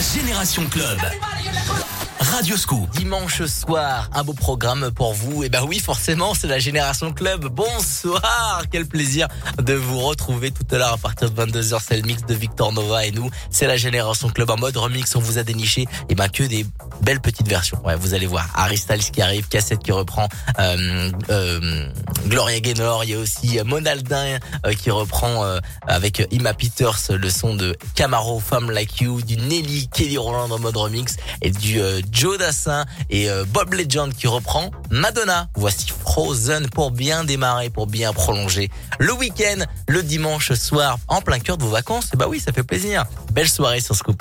Génération Club. Radio Scoop. Dimanche soir, un beau programme pour vous. Et eh ben oui, forcément, c'est la Génération Club. Bonsoir, quel plaisir de vous retrouver tout à l'heure à partir de 22h. C'est le mix de Victor Nova et nous. C'est la Génération Club en mode remix. On vous a déniché, et eh ben que des belles petites versions. Ouais, vous allez voir. Harry Styles qui arrive, cassette qui reprend, euh, euh, Gloria Gaynor. Il y a aussi Monaldin euh, qui reprend euh, avec Ima Peters le son de Camaro, Femme Like You, du Nelly, Kelly Roland en mode remix et du euh, Joe Dassin et euh, Bob Legend qui reprend Madonna. Voici Frozen pour bien démarrer, pour bien prolonger le week-end, le dimanche soir, en plein cœur de vos vacances. Et bah oui, ça fait plaisir. Belle soirée sur Scoop.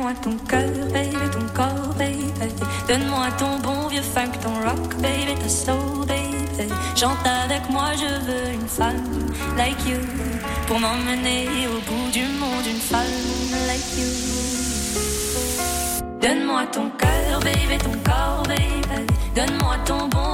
Donne-moi ton cœur, baby, ton corps, baby. Donne-moi ton bon vieux funk, ton rock, baby, ta soul, baby. Chante avec moi, je veux une femme like you pour m'emmener au bout du monde, une femme like you. Donne-moi ton cœur, baby, ton corps, baby. Donne-moi ton bon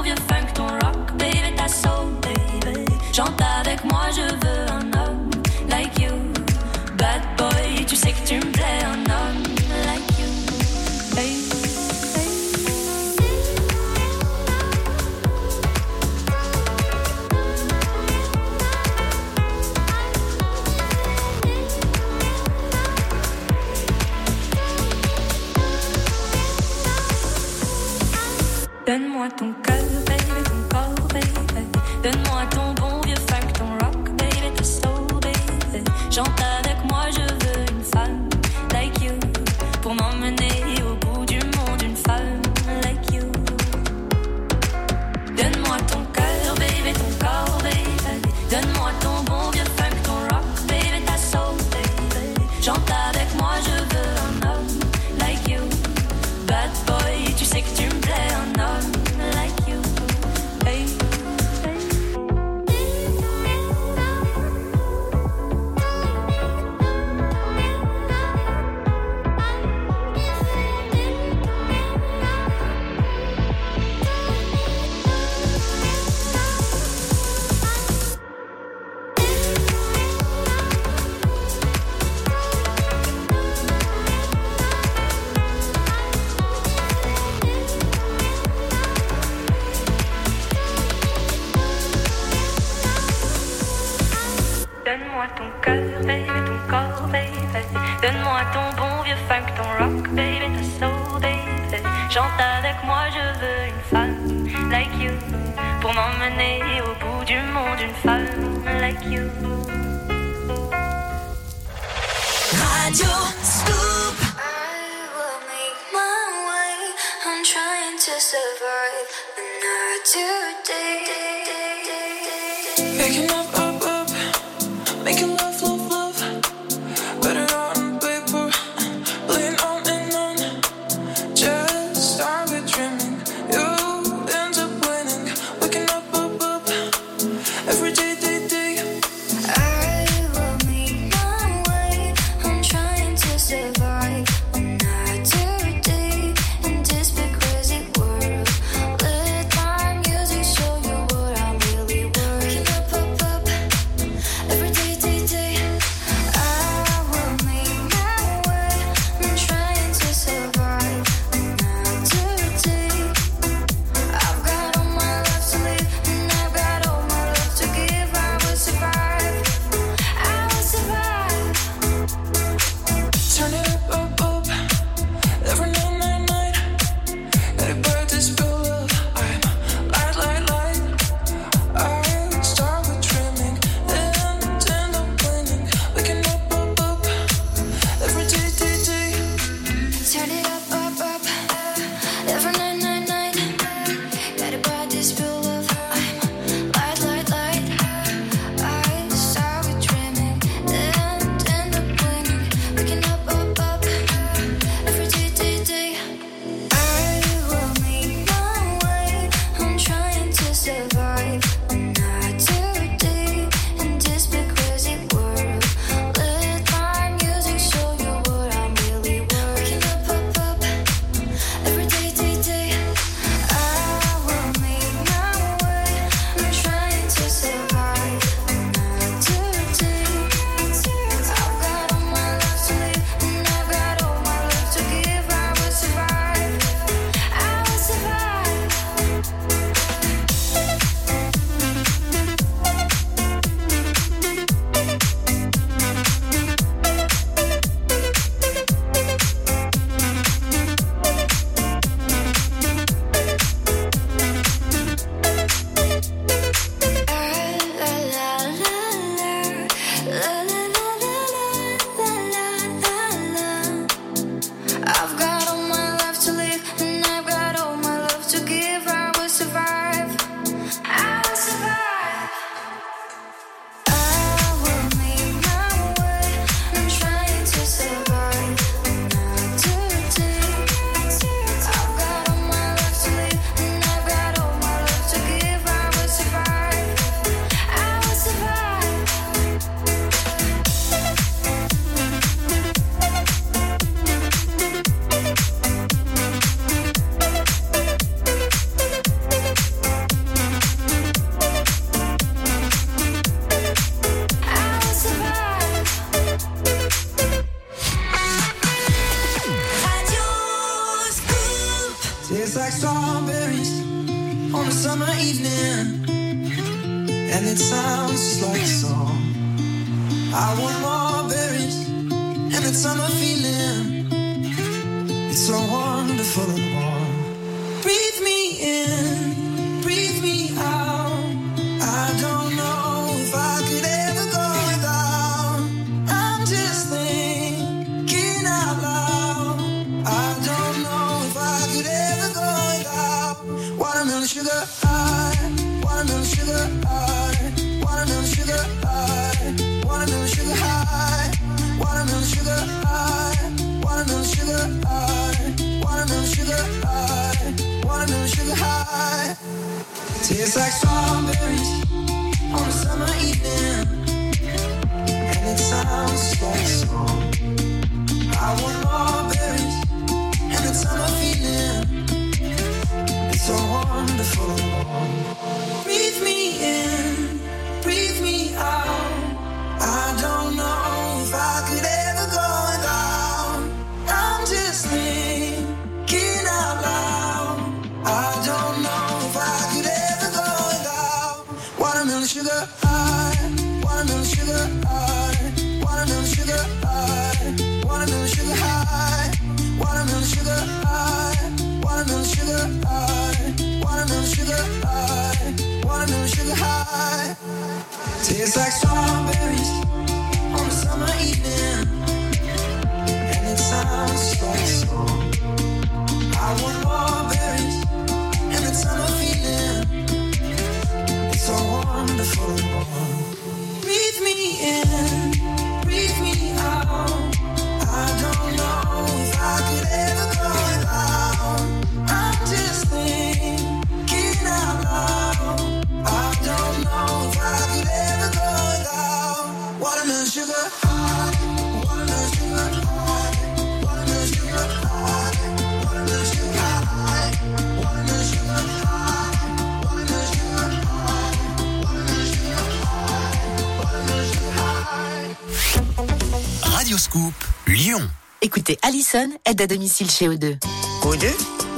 Lyon. Écoutez Allison, aide à domicile chez O2. O2,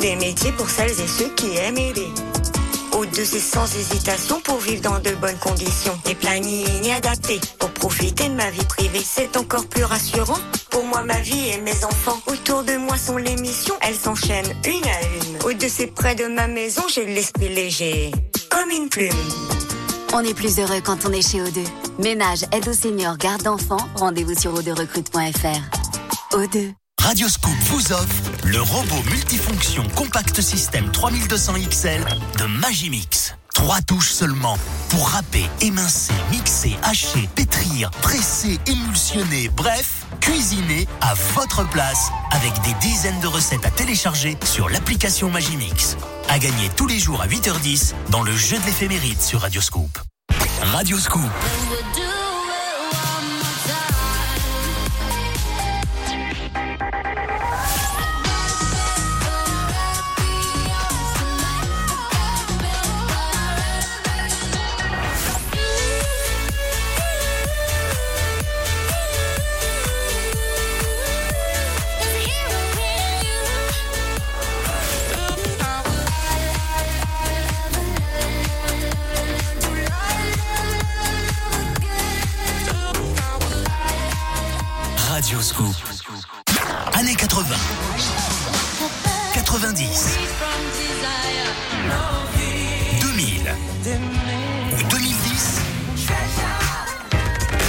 des métiers pour celles et ceux qui aiment aider. O2, c'est sans hésitation pour vivre dans de bonnes conditions. Des plannings adaptés pour profiter de ma vie privée. C'est encore plus rassurant pour moi, ma vie et mes enfants. Autour de moi sont les missions, elles s'enchaînent une à une. O2, c'est près de ma maison, j'ai l'esprit léger. Comme une plume. On est plus heureux quand on est chez O2. Ménage, aide aux seniors, garde d'enfants, rendez-vous sur o2recrute.fr. O2. Radio Scoop vous offre le robot multifonction compact système 3200 XL de Magimix. Trois touches seulement pour râper, émincer, mixer, hacher, pétrir, presser, émulsionner, bref, cuisiner à votre place avec des dizaines de recettes à télécharger sur l'application Magimix. À gagner tous les jours à 8h10 dans le jeu de l'éphéméride sur Radio Scoop. Radio Scoop. Radio Scoop. Années 80. 90. 2000. Ou 2010.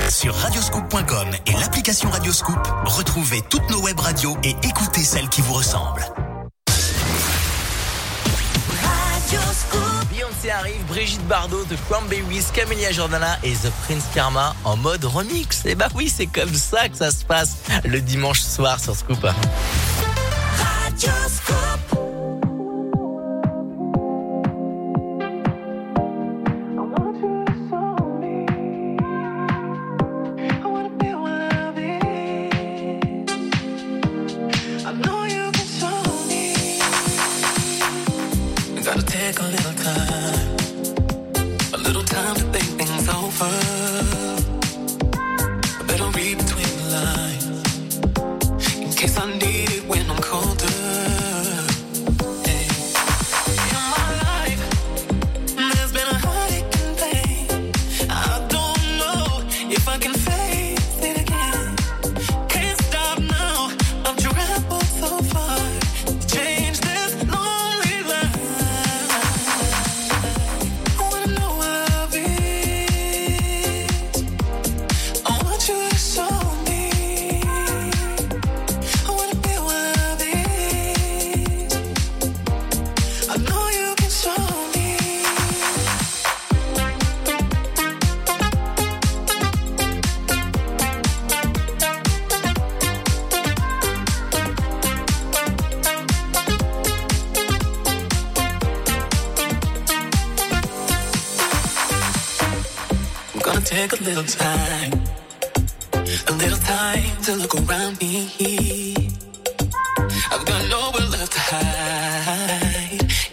Sur radioscoop.com et l'application Radioscoop, retrouvez toutes nos web radios et écoutez celles qui vous ressemblent. Brigitte Bardot de Cranberries, Camélia Jordana et The Prince Karma en mode remix. Et bah oui, c'est comme ça que ça se passe le dimanche soir sur Scoop. Gotta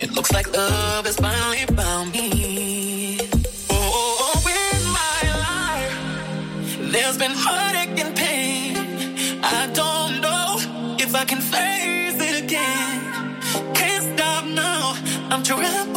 It looks like love has finally found me. Oh, in my life, there's been heartache and pain. I don't know if I can face it again. Can't stop now. I'm traveled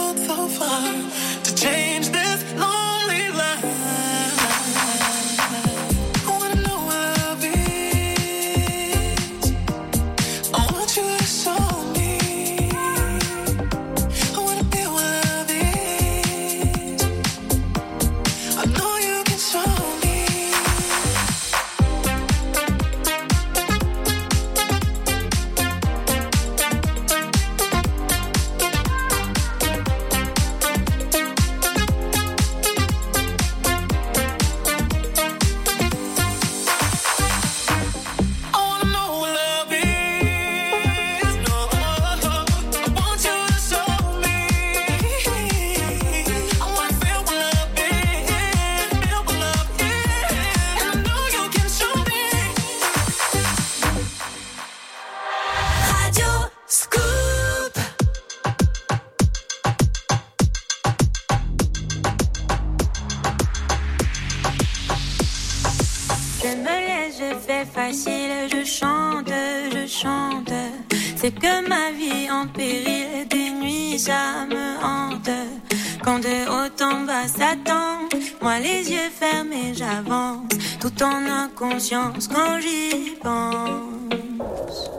tout en inconscience quand j'y pense.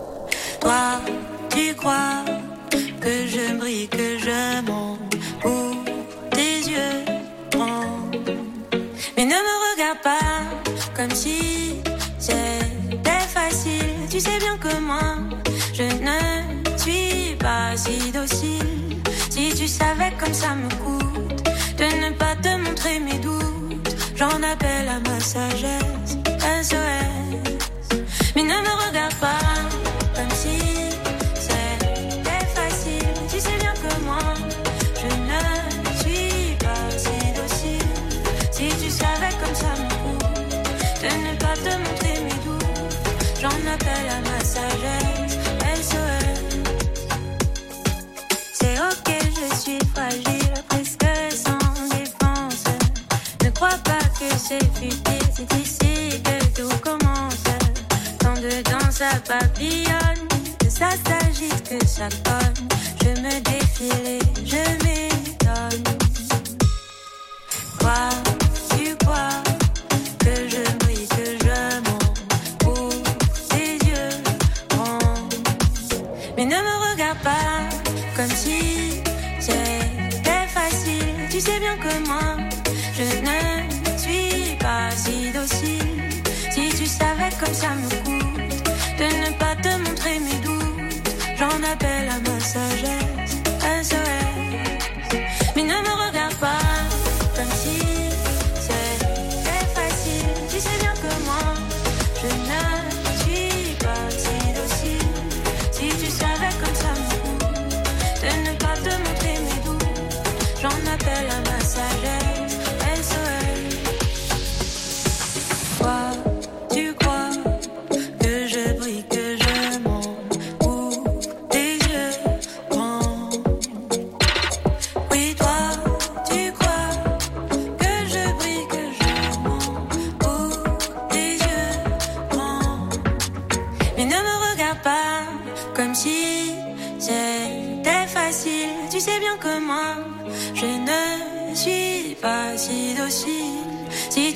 Toi, tu crois que je brille, que je monte pour tes yeux grands. Mais ne me regarde pas comme si c'était facile. Tu sais bien que moi, je ne suis pas si docile. Si tu savais comme ça me coûte de ne pas te montrer mes doutes, j'en appelle à ma sagesse. SOS. Mais ne me regarde pas pas que c'est ici que tout commence. Quand dedans ça papillonne, que ça s'agite, que ça cogne. Je me défile et je m'étonne. Toi, tu crois comme ça me coûte de ne pas te montrer mes doutes, j'en appelle à ma sagesse. SOS.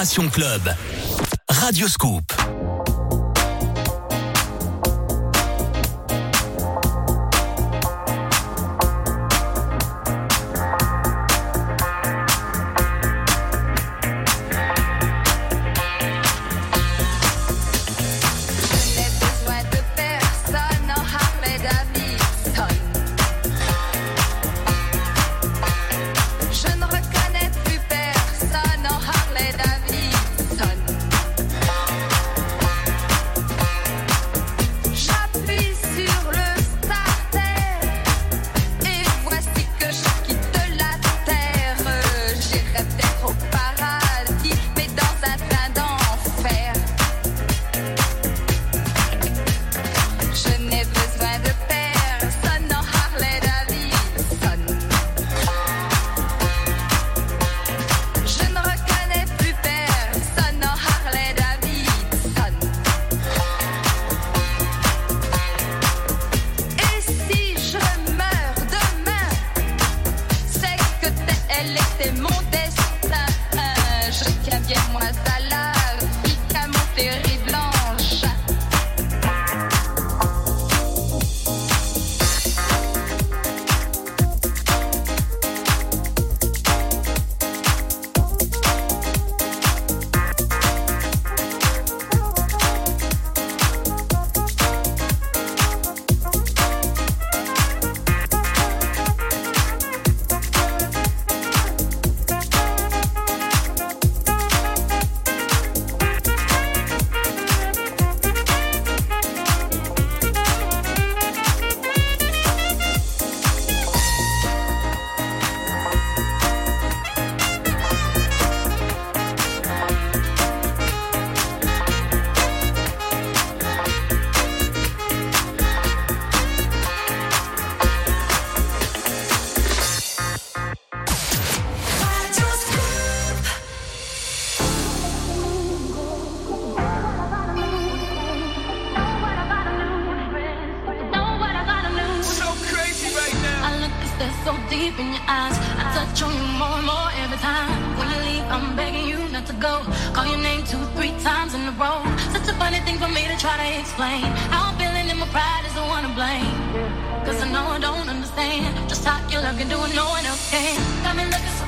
Génération Club. Radio Scoop.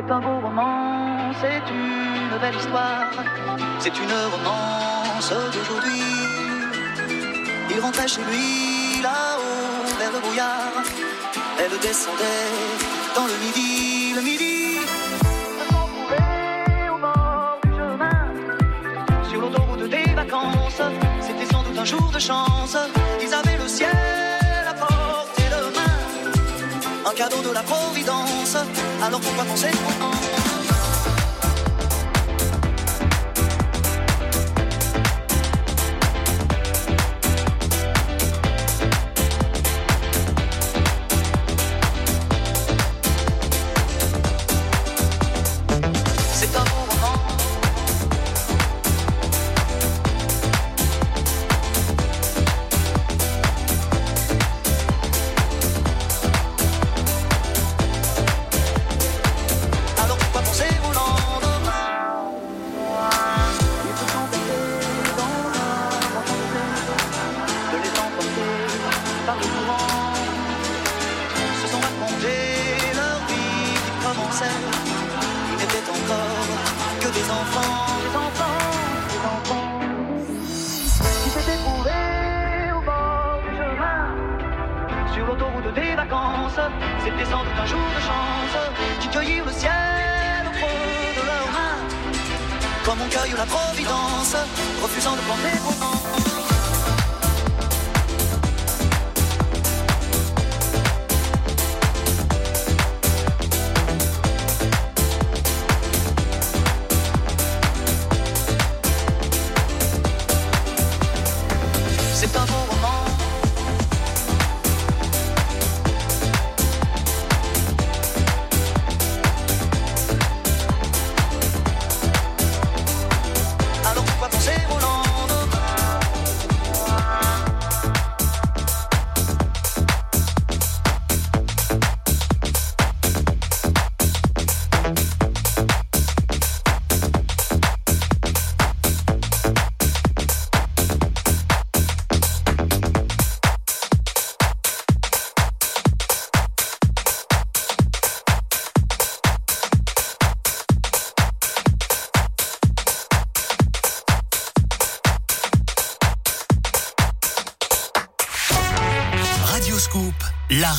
C'est un beau roman, c'est une belle histoire, c'est une romance d'aujourd'hui. Il rentrait chez lui, là-haut, vers le brouillard. Elle descendait dans le midi, le midi. au bord du chemin Sur l'autoroute des vacances C'était sans doute Un jour de chance, ils avaient le ciel cadeau de la Providence. Alors pourquoi penser?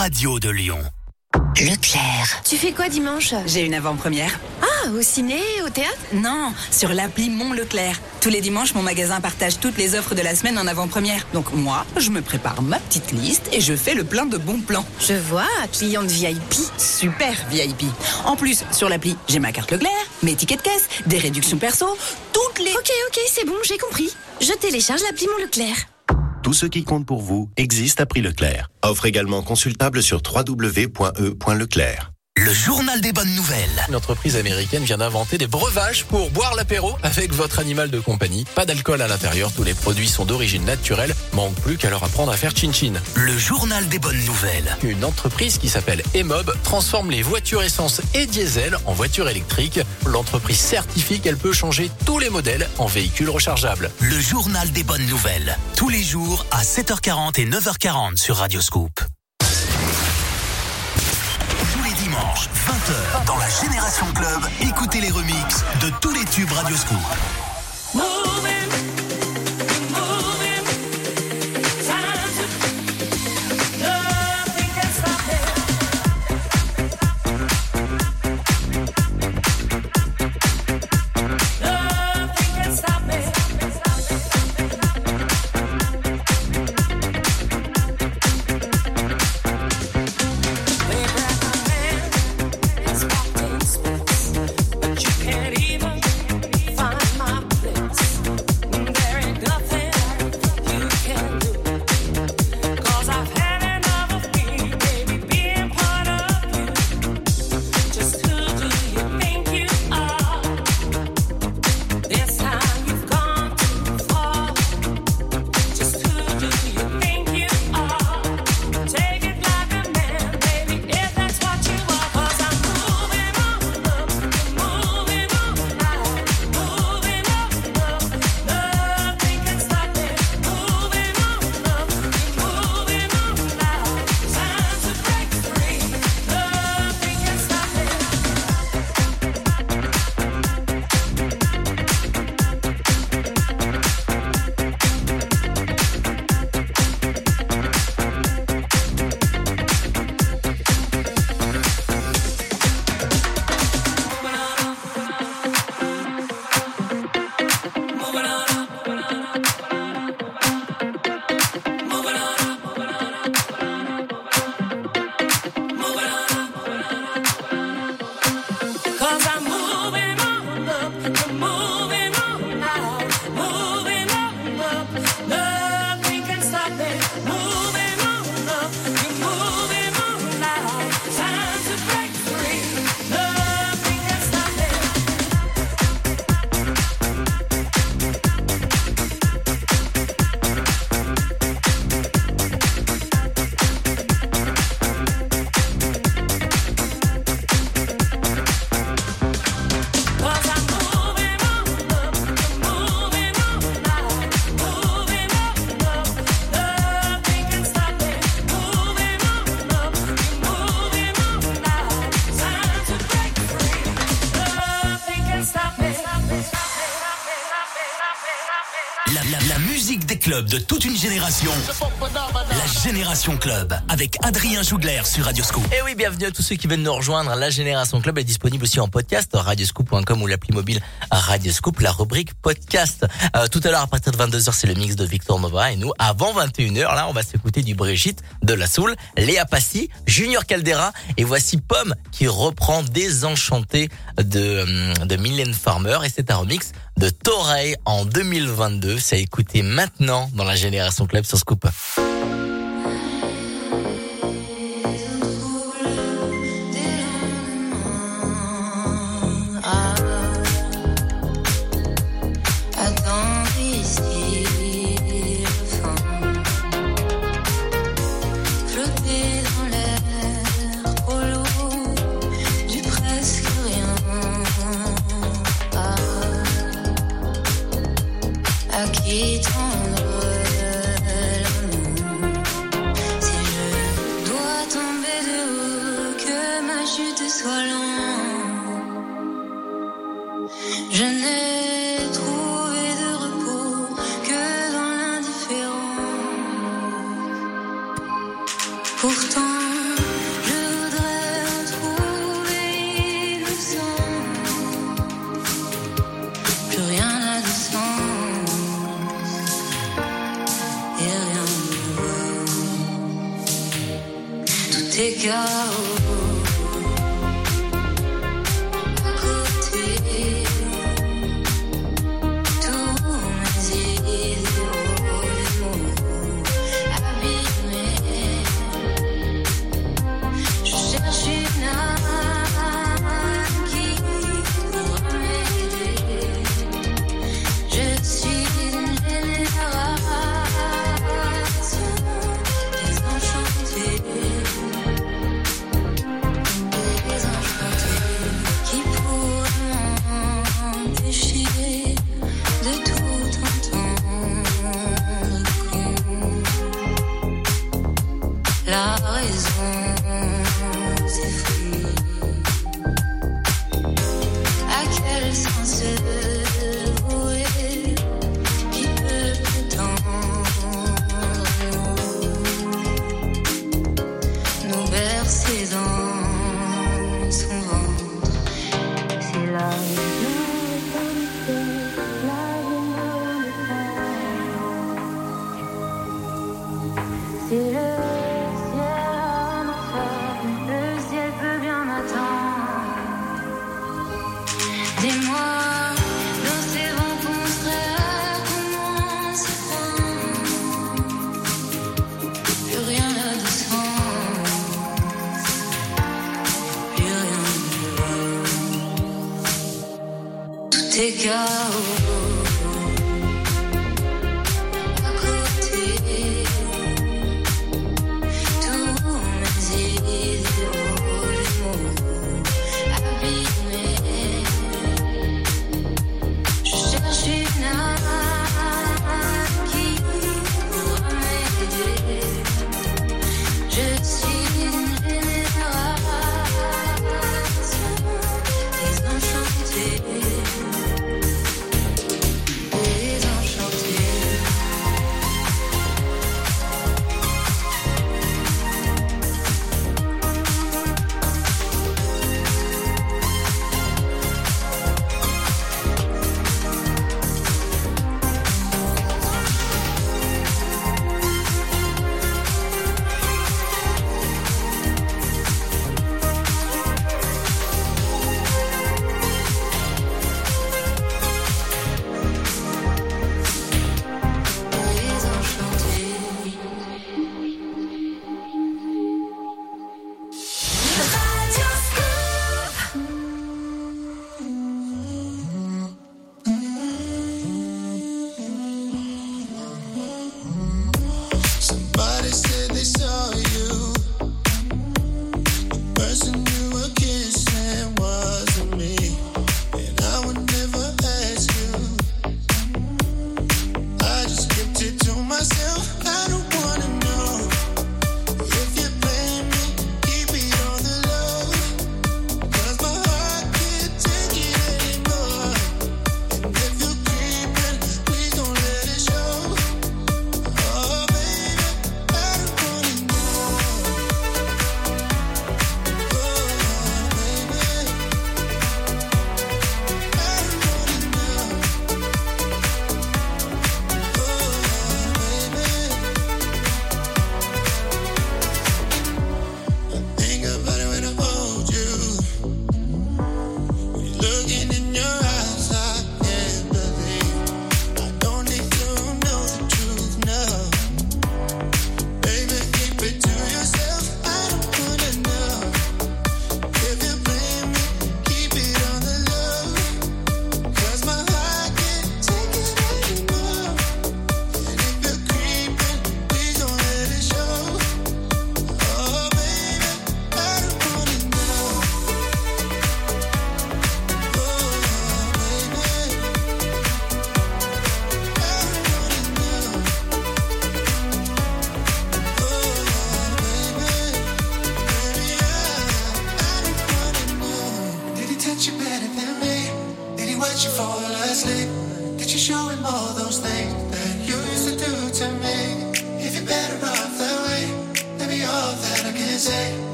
Radio de Lyon. Leclerc. Tu fais quoi dimanche? J'ai une avant-première. Ah, au ciné, au théâtre? Non, sur l'appli Mon Leclerc. Tous les dimanches, mon magasin partage toutes les offres de la semaine en avant-première. Donc moi, je me prépare ma petite liste et je fais le plein de bons plans. Je vois, cliente VIP. Super VIP. En plus, sur l'appli, j'ai ma carte Leclerc, mes tickets de caisse, des réductions perso, toutes les... Ok, ok, c'est bon, j'ai compris. Je télécharge l'appli Mon Leclerc. Tout ce qui compte pour vous existe à prix Leclerc. Offre également consultable sur www.e.leclerc. des bonnes nouvelles. Une entreprise américaine vient d'inventer des breuvages pour boire l'apéro avec votre animal de compagnie. Pas d'alcool à l'intérieur, tous les produits sont d'origine naturelle. Manque plus qu'à leur apprendre à faire chin-chin. Le journal des bonnes nouvelles. Une entreprise qui s'appelle Emob transforme les voitures essence et diesel en voitures électriques. L'entreprise certifie qu'elle peut changer tous les modèles en véhicules rechargeables. Le journal des bonnes nouvelles. Tous les jours à 7h40 et 9h40 sur Radio Scoop. 20h, dans la Génération Club, écoutez les remixes de tous les tubes Radio de toute une génération. La Génération Club avec Adrien Jougler sur Radioscoop. Et oui, bienvenue à tous ceux qui viennent nous rejoindre. La Génération Club est disponible aussi en podcast, radioscoop.com ou l'appli mobile Radioscoop, la rubrique podcast. Euh, tout à l'heure, à partir de 22h, c'est le mix de Victor Nova. Et nous, avant 21h, là, on va s'écouter du Brigitte, de la Soul, Léa Passy, Junior Caldera. Et voici Pomme qui reprend Désenchanté de, hum, de Farmer. Et c'est un remix de Torey en 2022. C'est à écouter maintenant dans la Génération Club sur Scoop. Pourtant,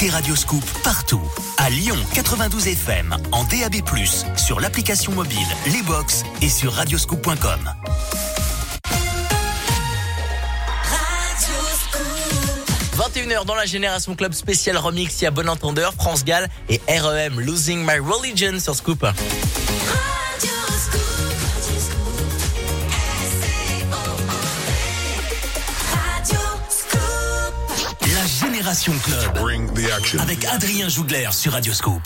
Écoutez Radioscoop partout. À Lyon 92 FM, en DAB+, sur l'application mobile, les box et sur radioscoop.com. 21h dans la Génération Club spécial remix, il y a Bon Entendeur, France Gall et REM Losing My Religion sur Scoop. Génération Club. Avec Adrien Jougler sur Radioscoop.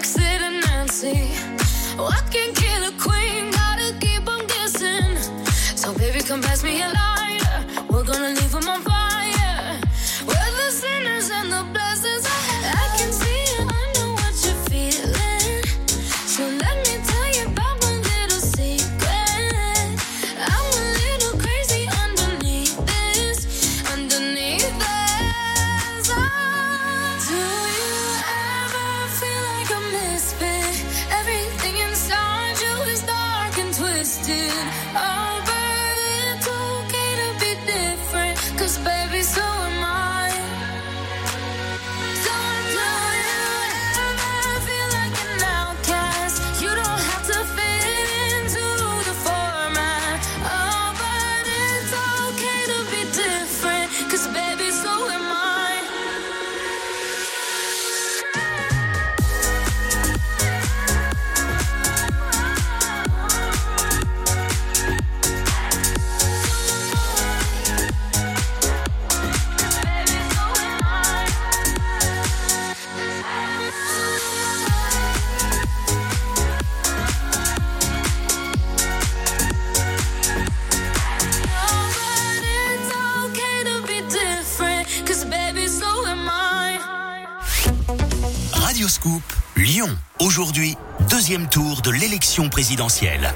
Like Sid and Nancy. Oh, I can kill a queen, gotta keep on guessing. So baby, come pass me a lighter. We're gonna Aujourd'hui, deuxième tour de l'élection présidentielle.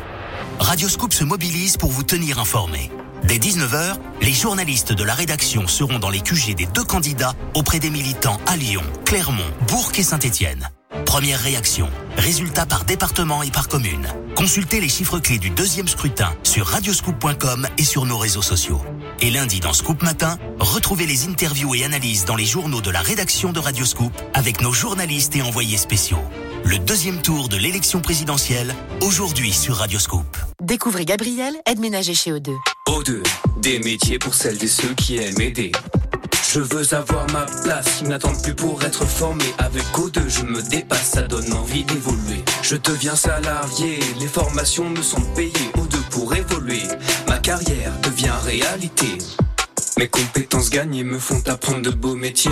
Radio Scoop se mobilise pour vous tenir informé. Dès 19h, les journalistes de la rédaction seront dans les QG des deux candidats auprès des militants à Lyon, Clermont, Bourg et Saint-Étienne. Première réaction. Résultats par département et par commune. Consultez les chiffres clés du deuxième scrutin sur radioscoop.com et sur nos réseaux sociaux. Et lundi dans Scoop Matin, retrouvez les interviews et analyses dans les journaux de la rédaction de Radioscoop avec nos journalistes et envoyés spéciaux. Le deuxième tour de l'élection présidentielle, aujourd'hui sur Radioscoop. Découvrez Gabriel, aide ménager chez O2. O2, des métiers pour celles et ceux qui aiment aider. Je veux avoir ma place, ils n'attendent plus pour être formé. Avec O2, je me dépasse, ça donne envie d'évoluer. Je deviens salarié, les formations me sont payées. O2 pour évoluer, ma carrière devient réalité. Mes compétences gagnées me font apprendre de beaux métiers.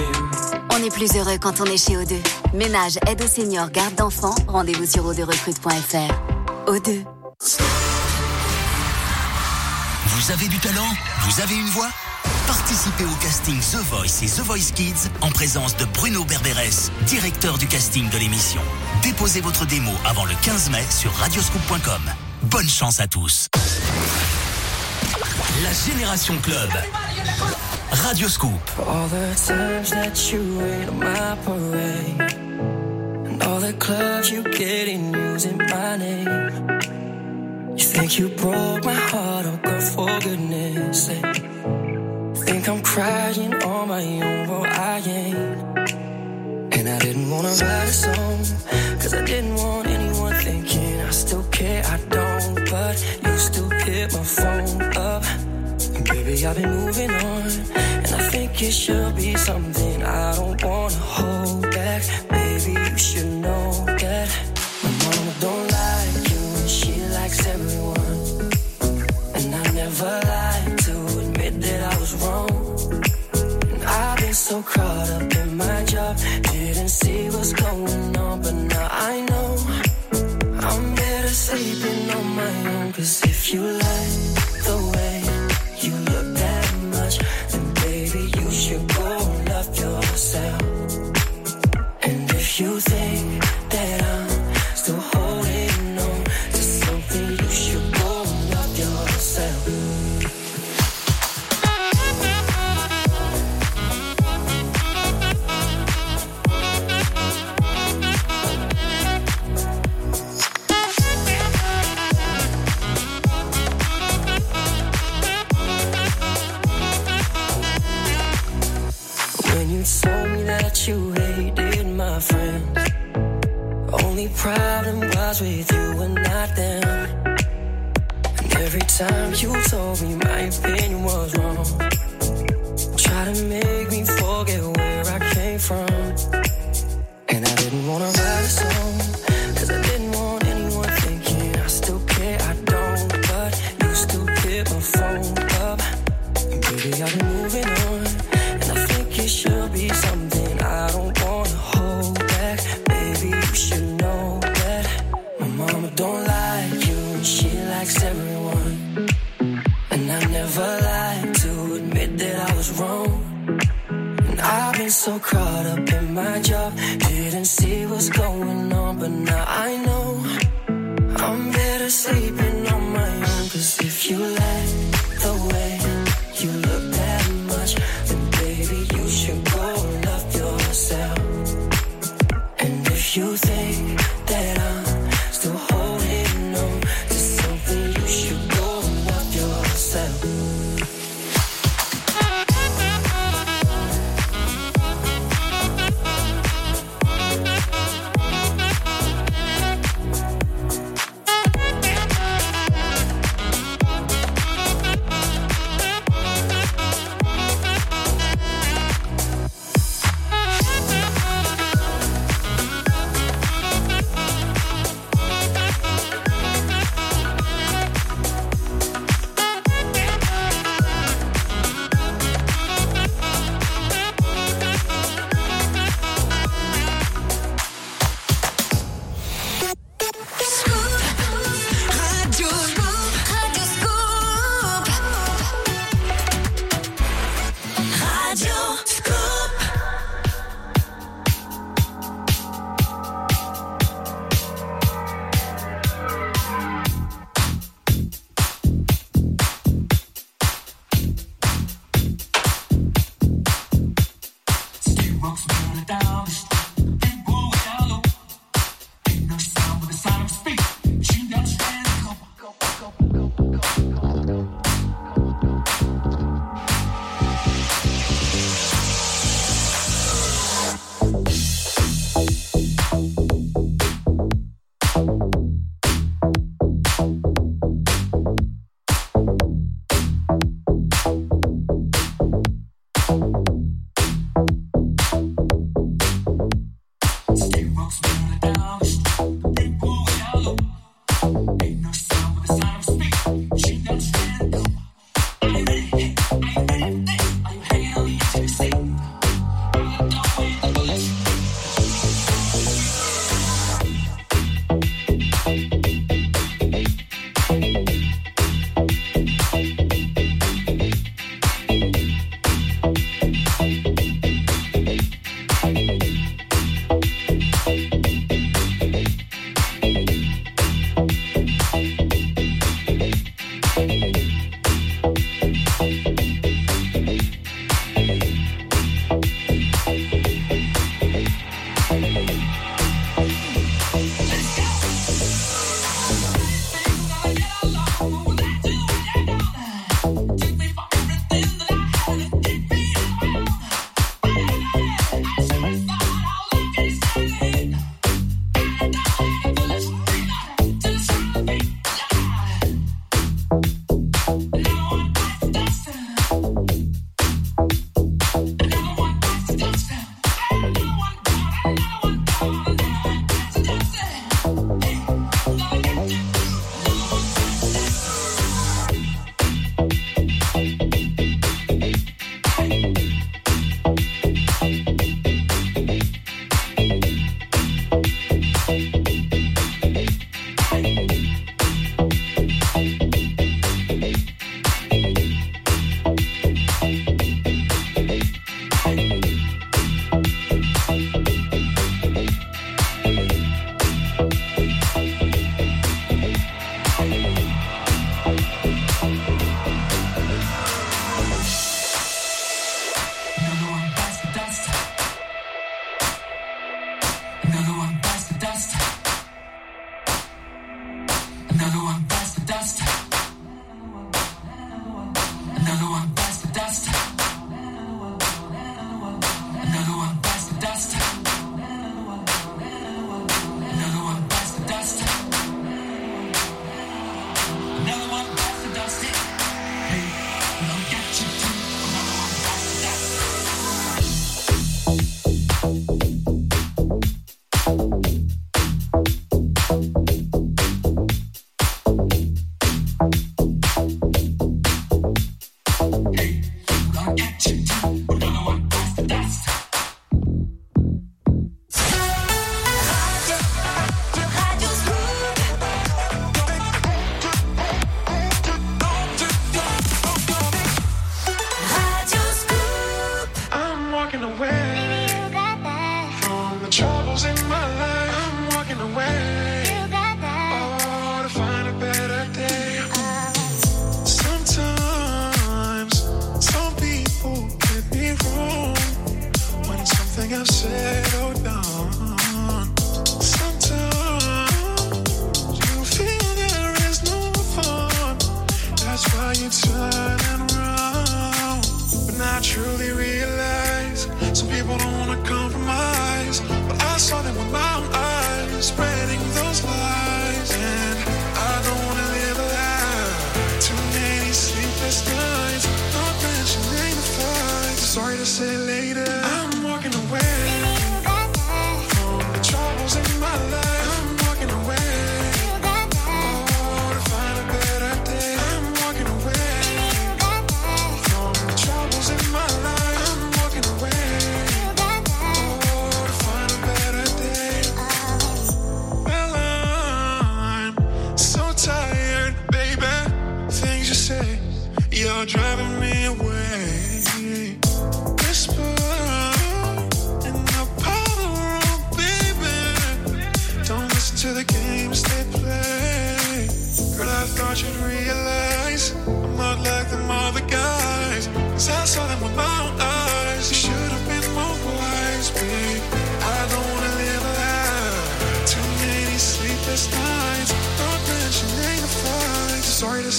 On est plus heureux quand on est chez O2. Ménage, aide aux seniors, garde d'enfants. Rendez-vous sur o2recrute.fr. O2. Vous avez du talent? Vous avez une voix? Participez au casting The Voice et The Voice Kids en présence de Bruno Berberes, directeur du casting de l'émission. Déposez votre démo avant le 15 mai sur radioscoop.com. Bonne chance à tous. La Génération Club. Radioscoop. All the times that you rain on my parade And all the clubs you get in using my name You think you broke my heart, oh for goodness sake Think I'm crying on my own, well I ain't And I didn't wanna write a song Cause I didn't want anyone thinking I still care, I don't But you still hit my phone up baby, I've been moving on, and I think it should be something I don't wanna hold back. Baby, you should know that my mama don't like you, and she likes everyone. And I never lied to admit that I was wrong. And I've been so caught up in my job, didn't see what's going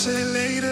pixelated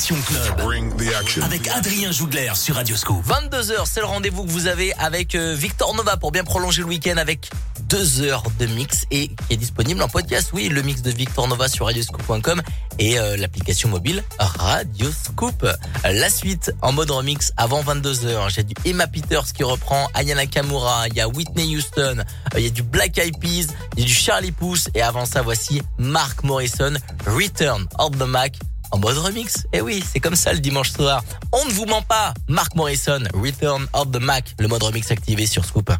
Club avec Adrien Jougler sur Radioscope. 22h, c'est le rendez-vous que vous avez avec euh, Victor Nova pour bien prolonger le week-end avec deux heures de mix et qui est disponible en podcast. Oui, le mix de Victor Nova sur radioscoop.com et euh, l'application mobile Radioscoop. La suite en mode remix avant 22h. J'ai du Emma Peters qui reprend Ayana Kamura, il y a Whitney Houston, il y a du Black Eyed Peas, il y a du Charlie Puth et avant ça voici Mark Morrison, Return of the Mac en mode remix. Et oui, c'est comme ça le dimanche soir. On ne vous ment pas, Mark Morrison, Return of the Mac, le mode remix activé sur Scoop.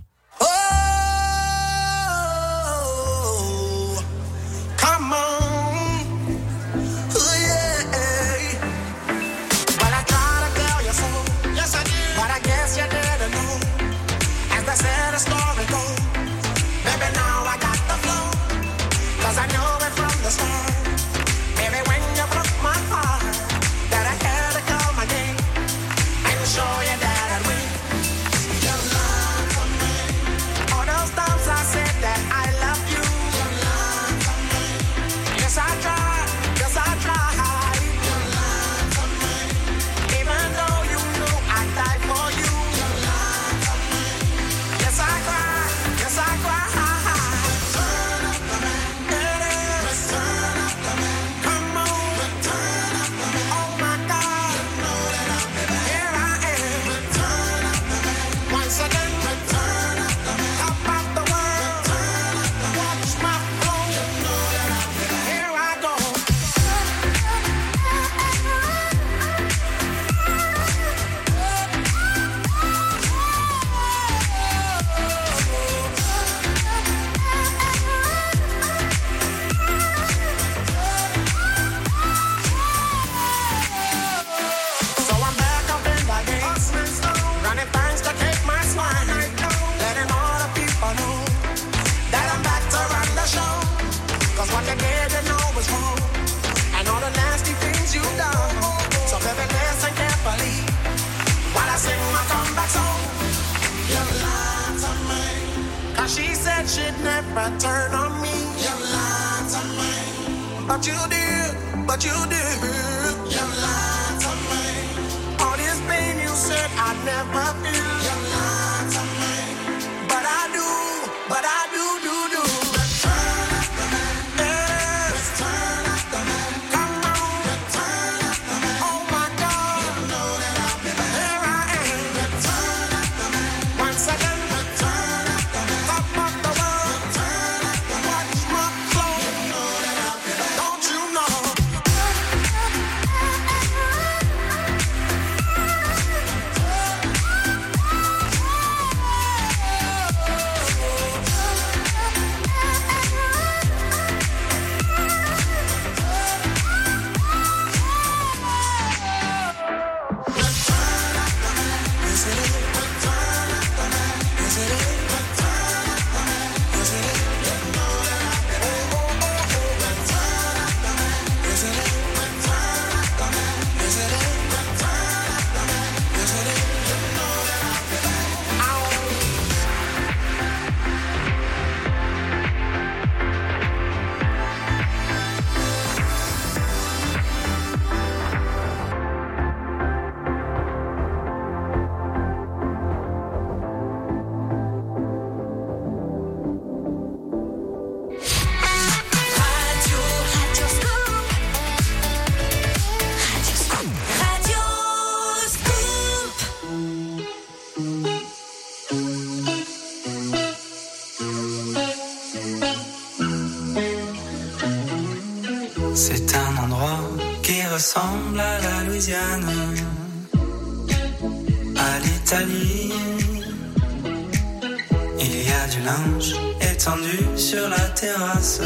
Oh have my feelings. Étendu sur la terrasse,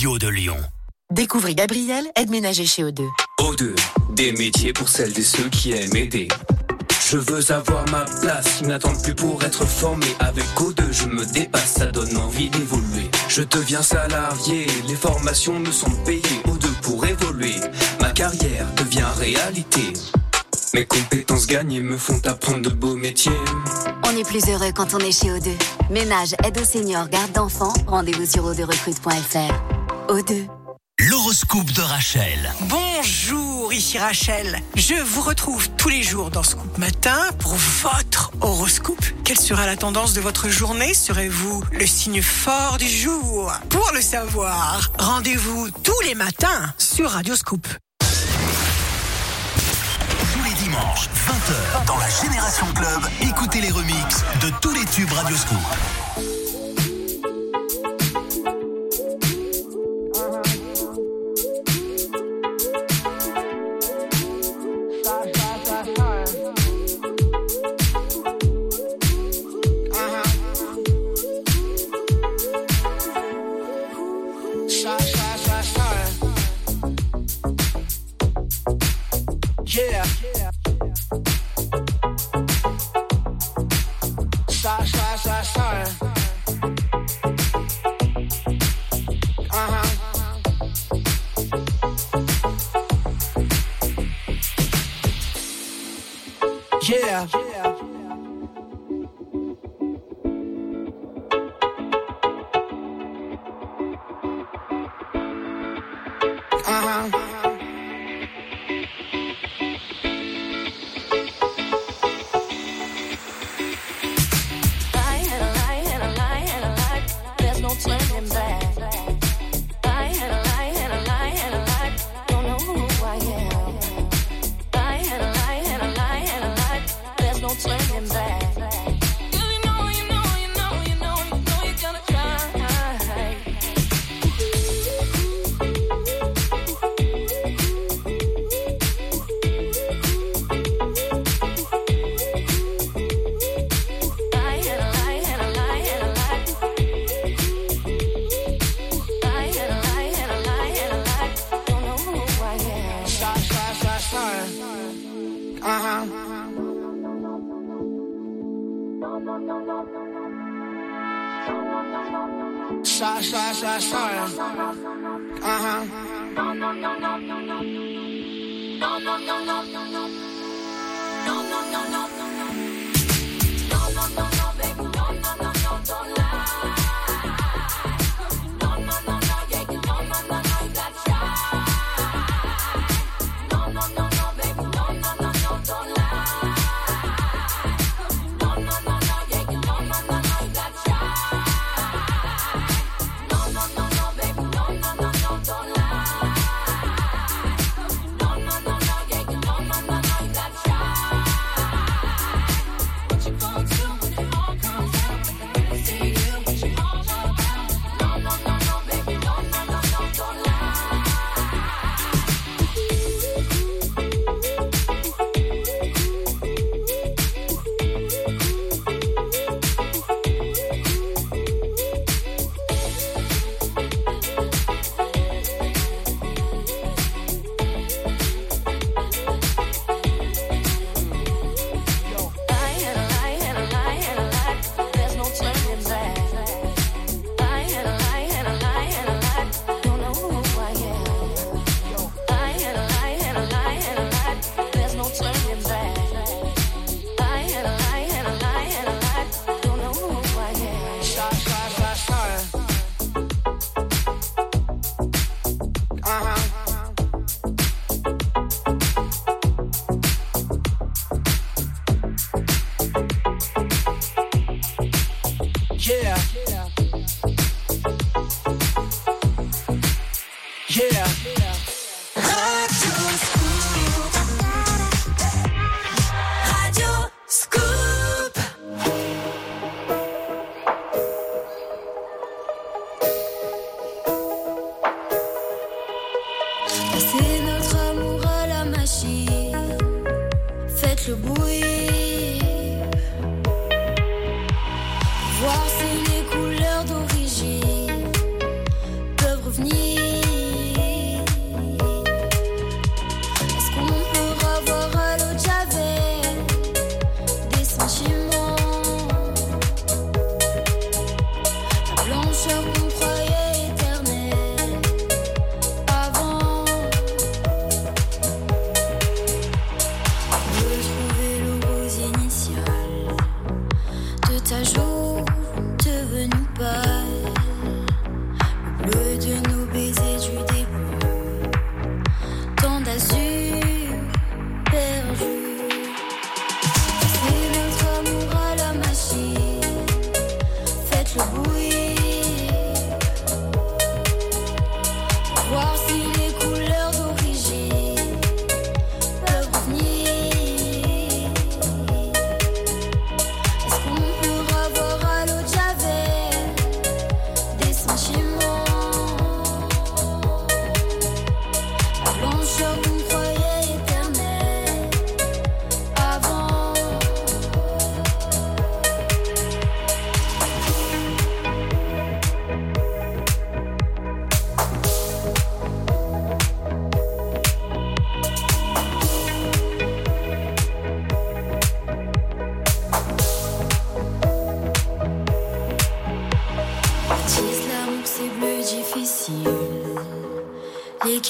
radio de Lyon. Découvrez Gabriel, aide-ménager chez O2. O2, des métiers pour celles et ceux qui aiment aider. Je veux avoir ma place, ils n'attendent plus pour être formé. Avec O2, je me dépasse, ça donne envie d'évoluer. Je deviens salarié, les formations me sont payées. O2 pour évoluer, ma carrière devient réalité. Mes compétences gagnées me font apprendre de beaux métiers. On est plus heureux quand on est chez O2. Ménage, aide aux seniors, garde d'enfants. Rendez-vous sur o2recrute.fr. O2. L'horoscope de Rachel. Bonjour, ici Rachel. Je vous retrouve tous les jours dans Scoop Matin pour votre horoscope. Quelle sera la tendance de votre journée? Serez-vous le signe fort du jour? Pour le savoir, rendez-vous tous les matins sur Radio Scoop. Tous les dimanches, 20h, dans la Génération Club, écoutez les remixes de tous les tubes Radioscoop.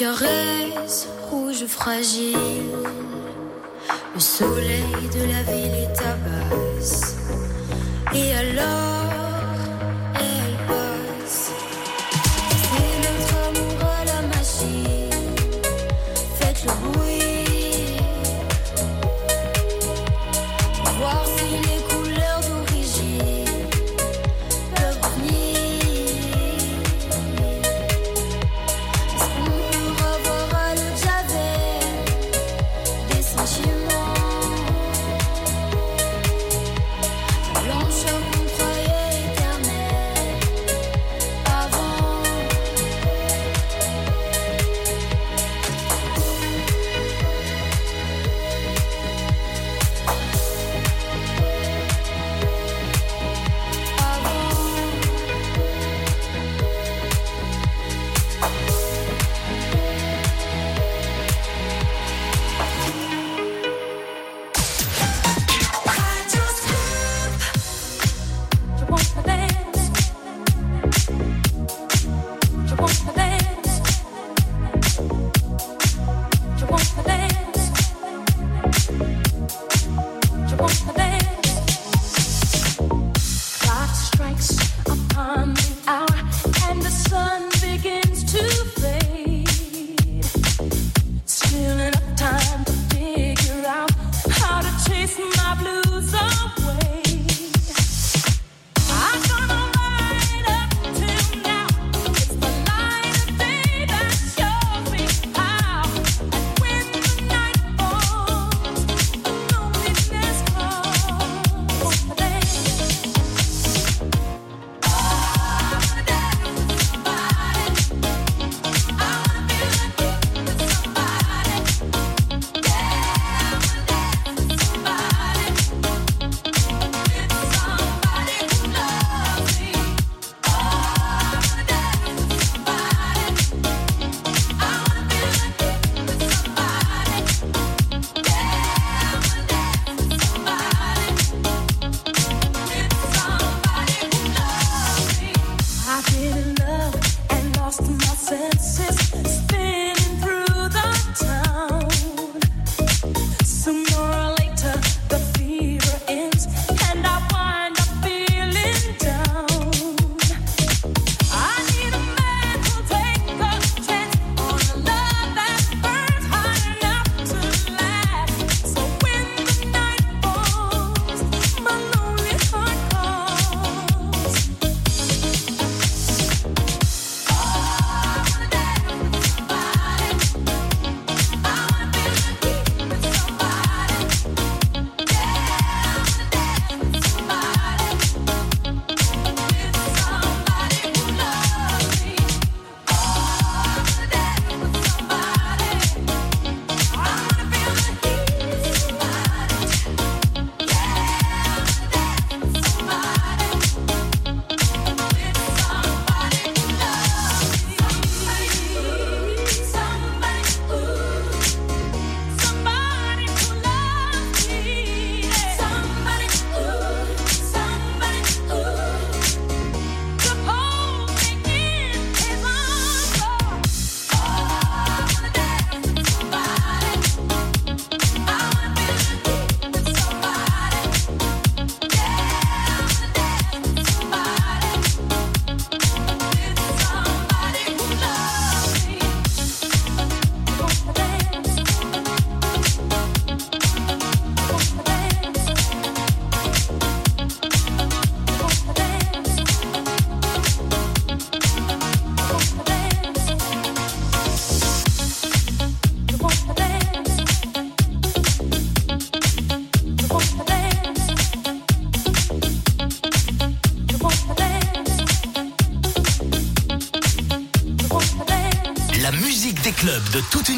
Caresses rouges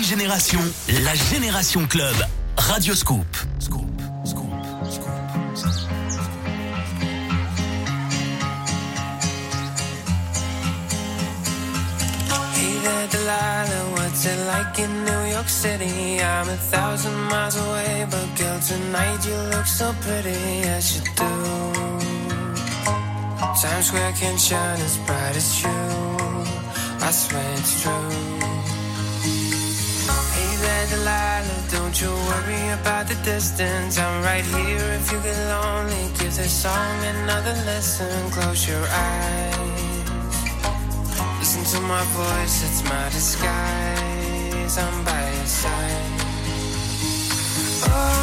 une génération, la Génération Club. Radio Scoop. Hey there, Delilah, what's it like in New York City? I'm a thousand miles away, but girl, tonight you look so pretty, as you do. Times Square can shine as bright as you. I swear it's true. Delilah, don't you worry about the distance. I'm right here if you get lonely. Give this song another listen. Close your eyes. Listen to my voice, it's my disguise. I'm by your side. Oh,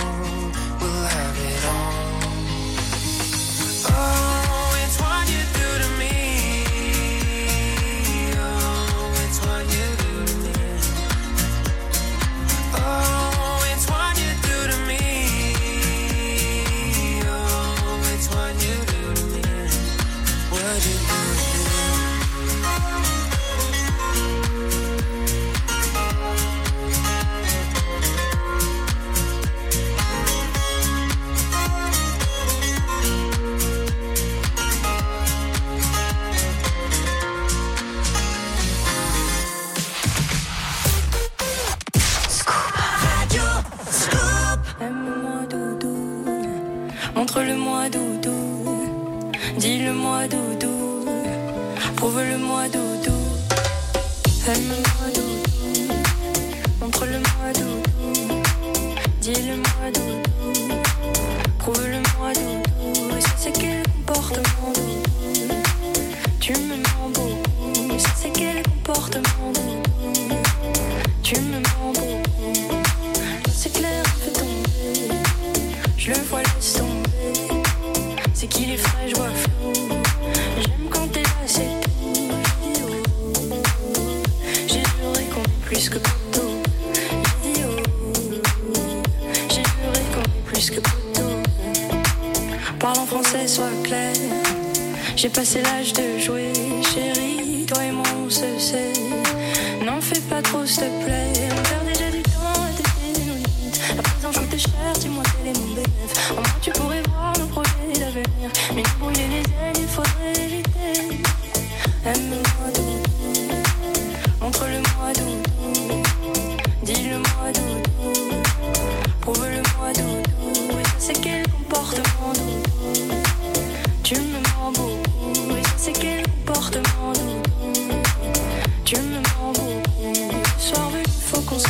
Dis-le-moi doudou, prouve-le-moi doudou. Aime-moi doudou, montre-le-moi doudou, dis-le-moi doudou, prouve-le-moi J'ai passé l'âge de jouer, venu, faut qu'on se